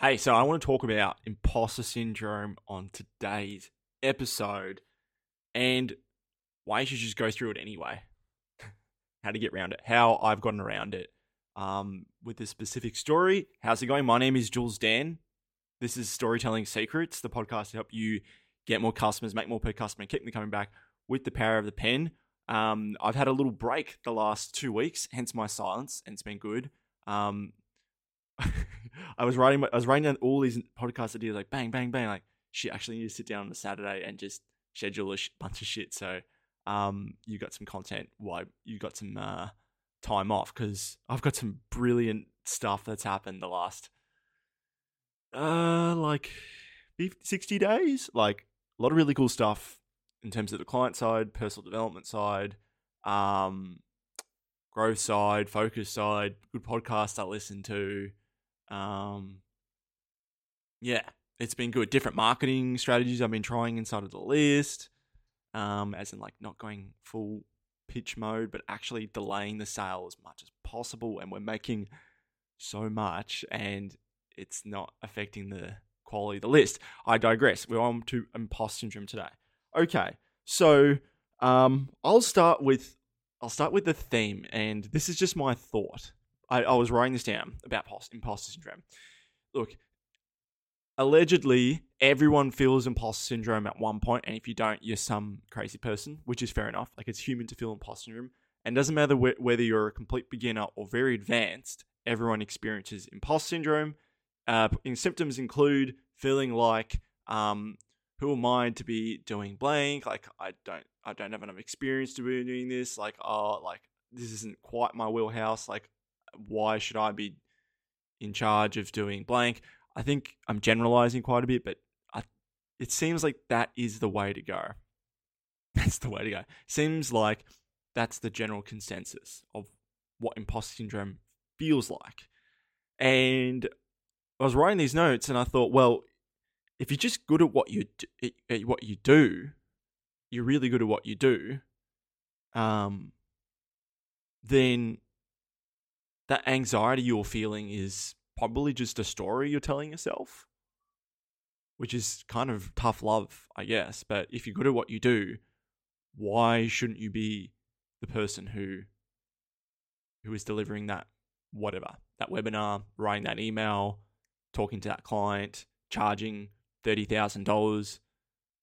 Hey, so I want to talk about imposter syndrome on today's episode and why you should just go through it anyway. how to get around it, how I've gotten around it um, with this specific story. How's it going? My name is Jules Dan. This is Storytelling Secrets, the podcast to help you get more customers, make more per customer, and keep them coming back with the power of the pen. Um, I've had a little break the last two weeks, hence my silence, and it's been good. Um, I was writing, I was writing down all these podcast ideas, like bang, bang, bang. Like, shit, actually need to sit down on a Saturday and just schedule a sh- bunch of shit. So, um, you got some content why you got some uh, time off because I've got some brilliant stuff that's happened the last, uh, like 50, 60 days. Like, a lot of really cool stuff in terms of the client side, personal development side, um, growth side, focus side, good podcasts I listen to. Um, yeah, it's been good. Different marketing strategies I've been trying inside of the list, um, as in like not going full pitch mode, but actually delaying the sale as much as possible. And we're making so much, and it's not affecting the quality of the list. I digress. We're on to imposter syndrome today. Okay, so um, I'll start with I'll start with the theme, and this is just my thought. I, I was writing this down about post, imposter syndrome. Look, allegedly, everyone feels imposter syndrome at one point, and if you don't, you're some crazy person, which is fair enough. Like it's human to feel imposter syndrome, and doesn't matter wh- whether you're a complete beginner or very advanced. Everyone experiences imposter syndrome. Uh, symptoms include feeling like, um, who am I to be doing blank? Like I don't, I don't have enough experience to be doing this. Like, oh, like this isn't quite my wheelhouse. Like why should I be in charge of doing blank? I think I'm generalizing quite a bit, but I, it seems like that is the way to go. That's the way to go. Seems like that's the general consensus of what imposter syndrome feels like. And I was writing these notes, and I thought, well, if you're just good at what you do, at what you do, you're really good at what you do. Um, then that anxiety you're feeling is probably just a story you're telling yourself, which is kind of tough love, I guess. But if you're good at what you do, why shouldn't you be the person who who is delivering that whatever that webinar, writing that email, talking to that client, charging thirty thousand dollars?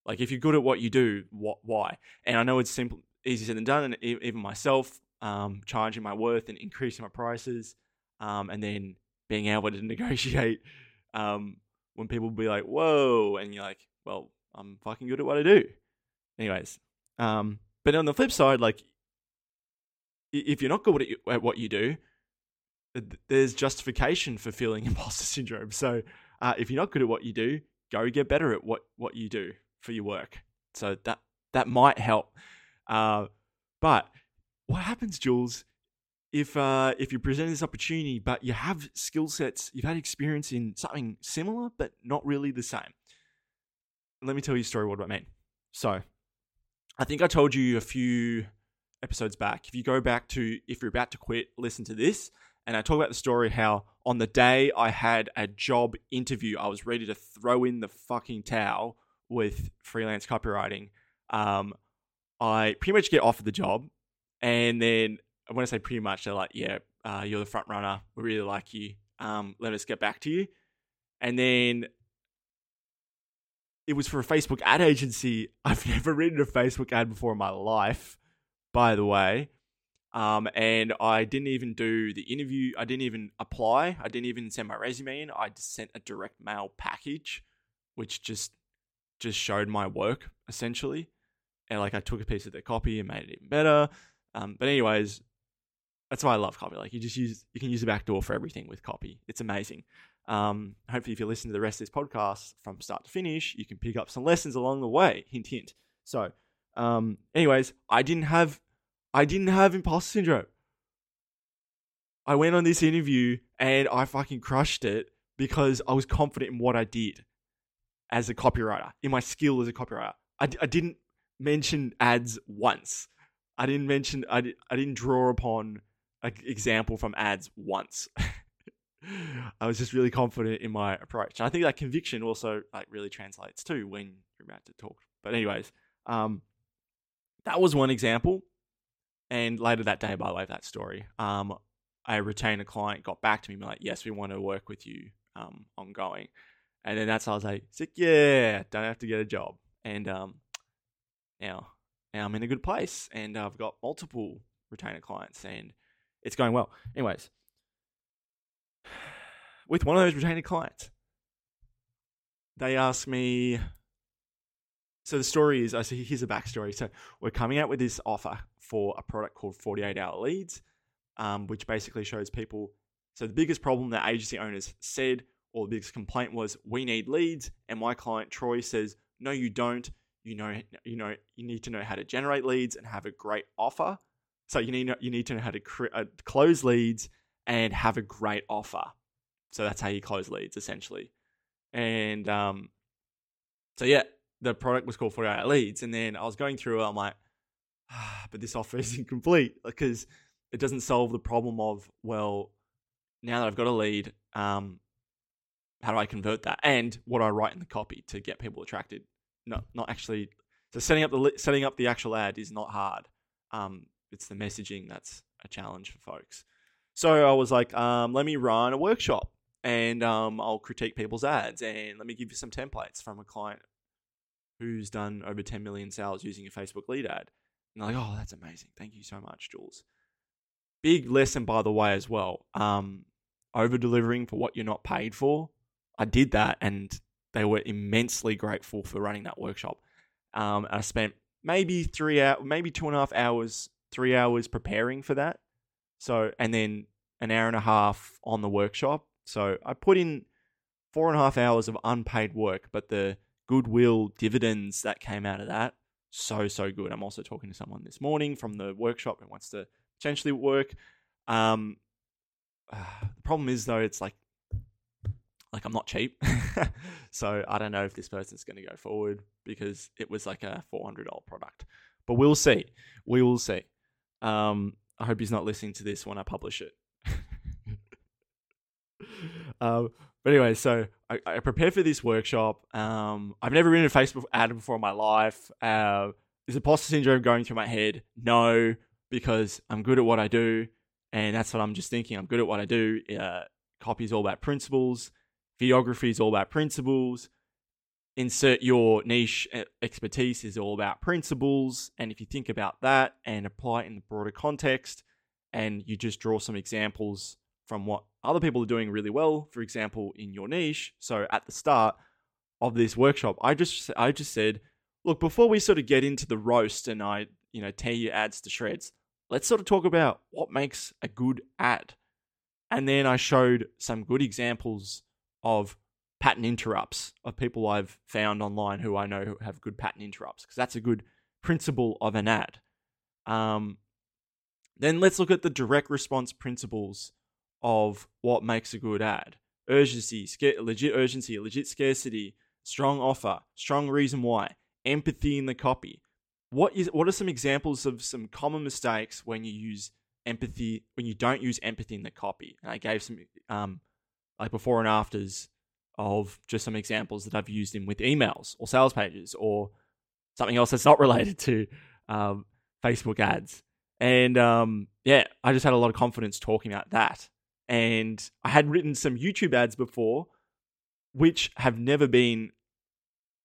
Like if you're good at what you do, what why? And I know it's simple, easier said than done. And even myself, um, charging my worth and increasing my prices, um, and then being able to negotiate um, when people be like, "Whoa," and you're like, "Well, I'm fucking good at what I do." Anyways, um, but on the flip side, like if you're not good at, at what you do, there's justification for feeling imposter syndrome. So uh, if you're not good at what you do, go get better at what what you do for your work. So that that might help. Uh, but what happens, Jules, if uh, if you present this opportunity, but you have skill sets, you've had experience in something similar, but not really the same? Let me tell you a story. What do I mean? So, I think I told you a few episodes back. If you go back to if you're about to quit, listen to this. And I talk about the story how on the day I had a job interview, I was ready to throw in the fucking towel with freelance copywriting. Um, I pretty much get offered the job and then when I say pretty much, they're like, yeah, uh, you're the front runner. We really like you. Um, let us get back to you. And then it was for a Facebook ad agency. I've never written a Facebook ad before in my life, by the way. Um, and I didn't even do the interview. I didn't even apply. I didn't even send my resume in. I just sent a direct mail package, which just just showed my work essentially. And like I took a piece of their copy and made it even better. Um, but anyways, that's why I love copy. Like you just use you can use the back door for everything with copy. It's amazing. Um, hopefully, if you listen to the rest of this podcast from start to finish, you can pick up some lessons along the way. Hint, hint. So, um, anyways, I didn't have I didn't have imposter syndrome. I went on this interview and I fucking crushed it because I was confident in what I did as a copywriter, in my skill as a copywriter. I, I didn't mention ads once. I didn't mention I, I didn't draw upon an example from ads once. I was just really confident in my approach. And I think that conviction also like really translates too when you're about to talk. But anyways, um, that was one example. And later that day, by the way, that story, um, I retained a client, got back to me, like, yes, we want to work with you um, ongoing. And then that's how I was like, sick, yeah, don't have to get a job. And um, now, now I'm in a good place and I've got multiple retainer clients and it's going well. Anyways, with one of those retainer clients, they asked me. So the story is, I say, here's a backstory. So we're coming out with this offer for a product called 48 Hour Leads, um, which basically shows people. So the biggest problem that agency owners said, or the biggest complaint was, we need leads, and my client Troy says, no, you don't. You know, you know, you need to know how to generate leads and have a great offer. So you need you need to know how to uh, close leads and have a great offer. So that's how you close leads essentially. And um, so yeah, the product was called 48 leads, and then I was going through it. I'm like, ah, but this offer is incomplete because it doesn't solve the problem of well, now that I've got a lead, um, how do I convert that? And what do I write in the copy to get people attracted? Not not actually. So setting up the setting up the actual ad is not hard. Um, it's the messaging that's a challenge for folks. So I was like, um, let me run a workshop and um, I'll critique people's ads and let me give you some templates from a client who's done over 10 million sales using a Facebook lead ad. And they're like, oh, that's amazing. Thank you so much, Jules. Big lesson, by the way, as well. Um, Over delivering for what you're not paid for. I did that and they were immensely grateful for running that workshop. Um, I spent maybe three hours, maybe two and a half hours three hours preparing for that. So, and then an hour and a half on the workshop. So I put in four and a half hours of unpaid work, but the goodwill dividends that came out of that, so, so good. I'm also talking to someone this morning from the workshop who wants to potentially work. Um, uh, the problem is though, it's like, like I'm not cheap, so I don't know if this person's going to go forward because it was like a $400 product. But we'll see. We will see. Um, I hope he's not listening to this when I publish it. um, but anyway, so I, I prepared for this workshop. Um, I've never written a Facebook ad before in my life. Uh, is imposter syndrome going through my head? No, because I'm good at what I do, and that's what I'm just thinking. I'm good at what I do. Uh, copy is all about principles. Videography is all about principles insert your niche expertise is all about principles. And if you think about that and apply it in the broader context, and you just draw some examples from what other people are doing really well, for example, in your niche. So at the start of this workshop, I just I just said, look, before we sort of get into the roast and I, you know, tear your ads to shreds, let's sort of talk about what makes a good ad. And then I showed some good examples of pattern interrupts of people I've found online who I know have good pattern interrupts because that's a good principle of an ad. Um, then let's look at the direct response principles of what makes a good ad urgency, sca- legit urgency, legit scarcity, strong offer, strong reason why, empathy in the copy. What is what are some examples of some common mistakes when you use empathy when you don't use empathy in the copy? And I gave some um, like before and afters of just some examples that I've used in with emails or sales pages or something else that's not related to um, Facebook ads. And um, yeah, I just had a lot of confidence talking about that. And I had written some YouTube ads before, which have never been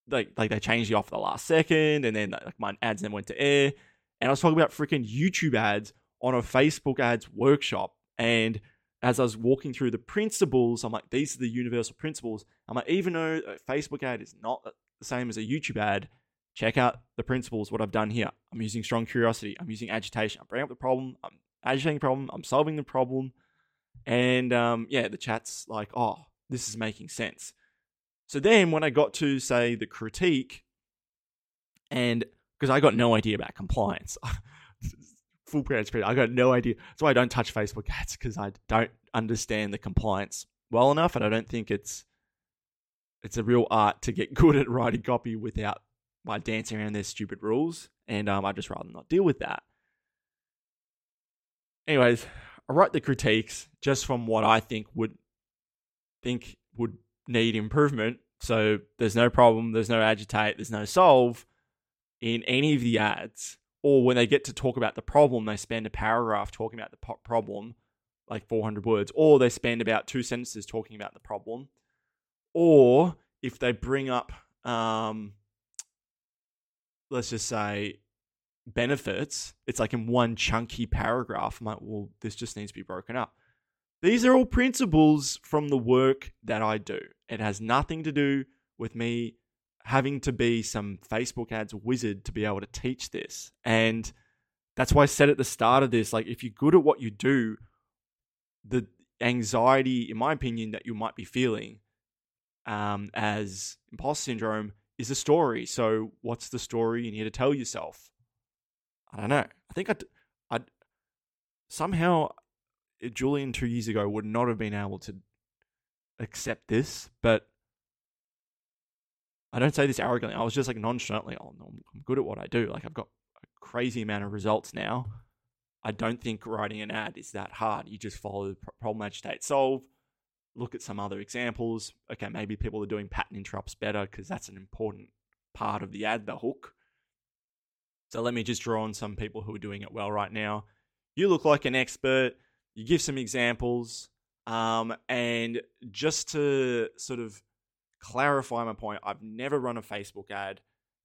like like they changed the offer the last second, and then like my ads then went to air. And I was talking about freaking YouTube ads on a Facebook ads workshop, and as I was walking through the principles, I'm like, these are the universal principles. I'm like, even though a Facebook ad is not the same as a YouTube ad, check out the principles, what I've done here. I'm using strong curiosity. I'm using agitation. I'm bringing up the problem. I'm agitating the problem. I'm solving the problem. And um, yeah, the chat's like, oh, this is making sense. So then when I got to, say, the critique, and because I got no idea about compliance, full transparency. I got no idea. That's why I don't touch Facebook ads because I don't understand the compliance well enough, and I don't think it's it's a real art to get good at writing copy without by dancing around their stupid rules. And um, I just rather not deal with that. Anyways, I write the critiques just from what I think would think would need improvement. So there's no problem, there's no agitate, there's no solve in any of the ads. Or when they get to talk about the problem, they spend a paragraph talking about the problem, like 400 words, or they spend about two sentences talking about the problem. Or if they bring up, um, let's just say, benefits, it's like in one chunky paragraph. I'm like, well, this just needs to be broken up. These are all principles from the work that I do. It has nothing to do with me having to be some Facebook ads wizard to be able to teach this. And that's why I said at the start of this like, if you're good at what you do, the anxiety, in my opinion, that you might be feeling um, as imposter syndrome is a story. So, what's the story you need to tell yourself? I don't know. I think I'd, I'd somehow Julian two years ago would not have been able to accept this, but I don't say this arrogantly. I was just like nonchalantly, oh, no, I'm good at what I do. Like I've got a crazy amount of results now. I don't think writing an ad is that hard. You just follow the problem, agitate, solve. Look at some other examples. Okay, maybe people are doing pattern interrupts better because that's an important part of the ad, the hook. So let me just draw on some people who are doing it well right now. You look like an expert. You give some examples. Um, and just to sort of clarify my point, I've never run a Facebook ad,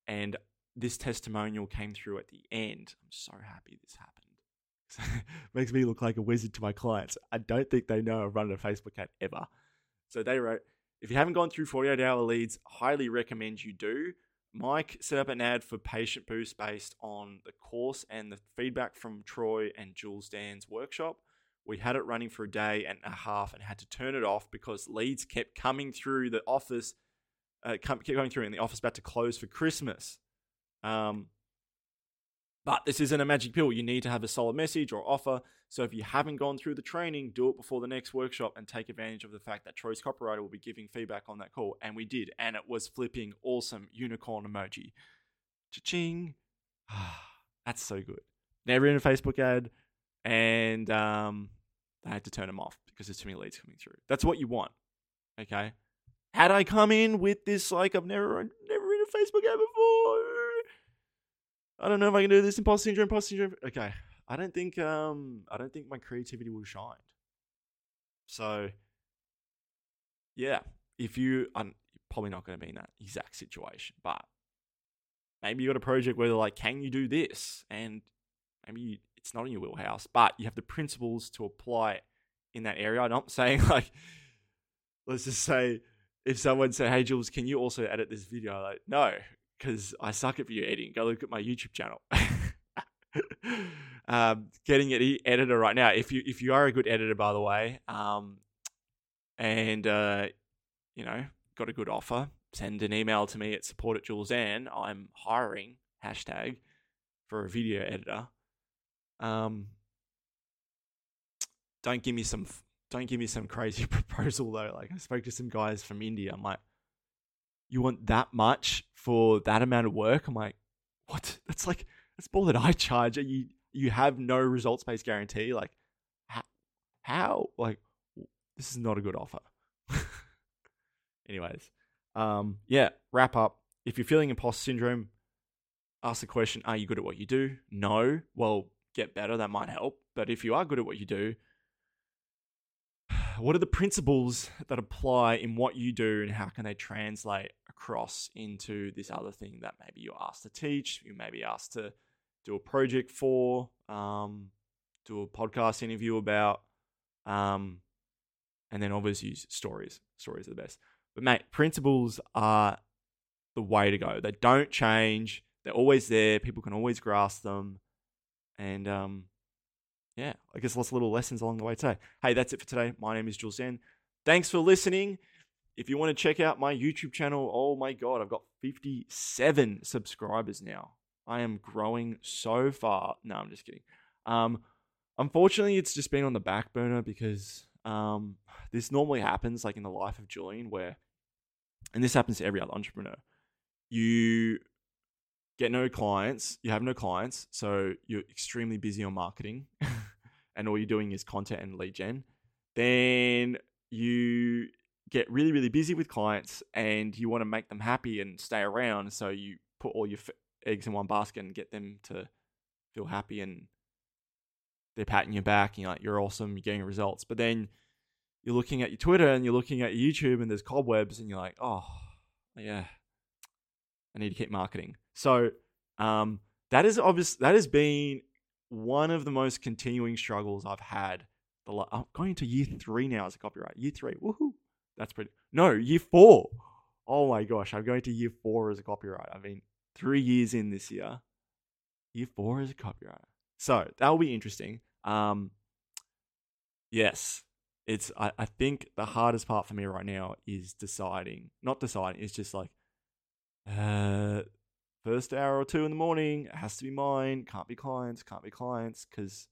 and this testimonial came through at the end. I'm so happy this happened. Makes me look like a wizard to my clients. I don't think they know I've run a Facebook ad ever. So they wrote, if you haven't gone through 48 hour leads, highly recommend you do. Mike set up an ad for Patient Boost based on the course and the feedback from Troy and Jules Dan's workshop. We had it running for a day and a half and had to turn it off because leads kept coming through the office, uh, kept going through, and the office about to close for Christmas. Um, but this isn't a magic pill. You need to have a solid message or offer. So if you haven't gone through the training, do it before the next workshop and take advantage of the fact that Troy's copywriter will be giving feedback on that call. And we did. And it was flipping awesome unicorn emoji. Cha-ching. That's so good. Never in a Facebook ad. And um, I had to turn them off because there's too many leads coming through. That's what you want. Okay. Had I come in with this, like I've never never in a Facebook ad before. I don't know if I can do this imposter syndrome, imposter syndrome. Okay. I don't think um I don't think my creativity will shine. So yeah, if you I'm probably not going to be in that exact situation, but maybe you got a project where they're like, can you do this? And maybe you, it's not in your wheelhouse, but you have the principles to apply in that area. I'm not saying like, let's just say if someone said, "Hey Jules, can you also edit this video?" Like, no, because I suck at video editing. Go look at my YouTube channel. um, getting it editor right now. If you if you are a good editor, by the way, um, and uh, you know got a good offer, send an email to me at support at Jules Dan. I'm hiring hashtag for a video editor. Um, don't give me some don't give me some crazy proposal though. Like I spoke to some guys from India. I'm like, you want that much for that amount of work? I'm like, what? That's like that's more than I charge. You you have no results based guarantee. Like, how? how? Like, this is not a good offer. Anyways, um, yeah. Wrap up. If you're feeling imposter syndrome, ask the question: Are you good at what you do? No. Well, get better, that might help. But if you are good at what you do, what are the principles that apply in what you do and how can they translate across into this other thing that maybe you're asked to teach, you may be asked to do a project for, um, do a podcast interview about, um, and then obviously use stories. Stories are the best. But mate, principles are the way to go. They don't change. They're always there. People can always grasp them. And um, yeah, I guess lots of little lessons along the way today. Hey, that's it for today. My name is Jules. Thanks for listening. If you want to check out my YouTube channel, oh my God, I've got 57 subscribers now. I am growing so far. No, I'm just kidding. Um, unfortunately, it's just been on the back burner because um, this normally happens like in the life of Julian, where, and this happens to every other entrepreneur, you get no clients, you have no clients, so you're extremely busy on marketing, and all you're doing is content and lead gen, then you get really, really busy with clients and you want to make them happy and stay around. So you put all your f- eggs in one basket and get them to feel happy and they're patting you back and you're like, you're awesome, you're getting results. But then you're looking at your Twitter and you're looking at your YouTube and there's cobwebs and you're like, oh, yeah, I need to keep marketing. So um, that is obvious. That has been one of the most continuing struggles I've had. The I'm going to year three now as a copyright. Year three, woohoo! That's pretty. No, year four. Oh my gosh, I'm going to year four as a copyright. I've been three years in this year. Year four as a copyright. So that will be interesting. Um, yes, it's. I, I think the hardest part for me right now is deciding. Not deciding. It's just like, uh, first hour or two in the morning it has to be mine. Can't be clients. Can't be clients because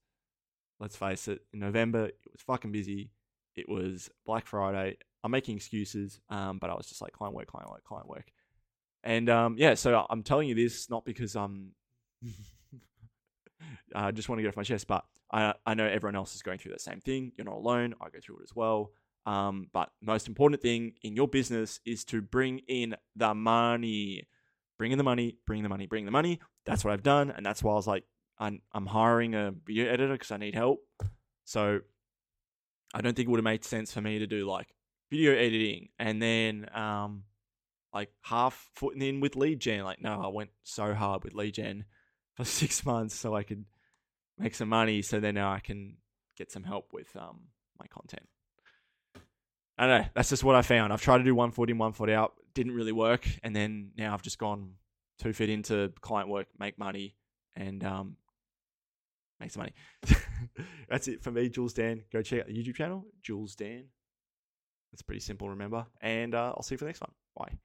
let's face it, in November it was fucking busy. It was Black Friday. I'm making excuses, um, but I was just like client work, client work, client work, and um, yeah. So I'm telling you this not because I'm. I just want to get off my chest, but I I know everyone else is going through the same thing. You're not alone. I go through it as well. Um, but most important thing in your business is to bring in the money. Bring in the money, bring the money, bring the money. That's what I've done, and that's why I was like, I'm, I'm hiring a video editor because I need help. So I don't think it would have made sense for me to do like video editing and then um like half footing in with lead gen. Like, no, I went so hard with lead gen for six months so I could make some money. So then now I can get some help with um my content. I don't know. That's just what I found. I've tried to do one foot in, one foot out. Didn't really work. And then now I've just gone two feet into client work, make money, and um, make some money. That's it for me, Jules Dan. Go check out the YouTube channel, Jules Dan. It's pretty simple, remember. And uh, I'll see you for the next one. Bye.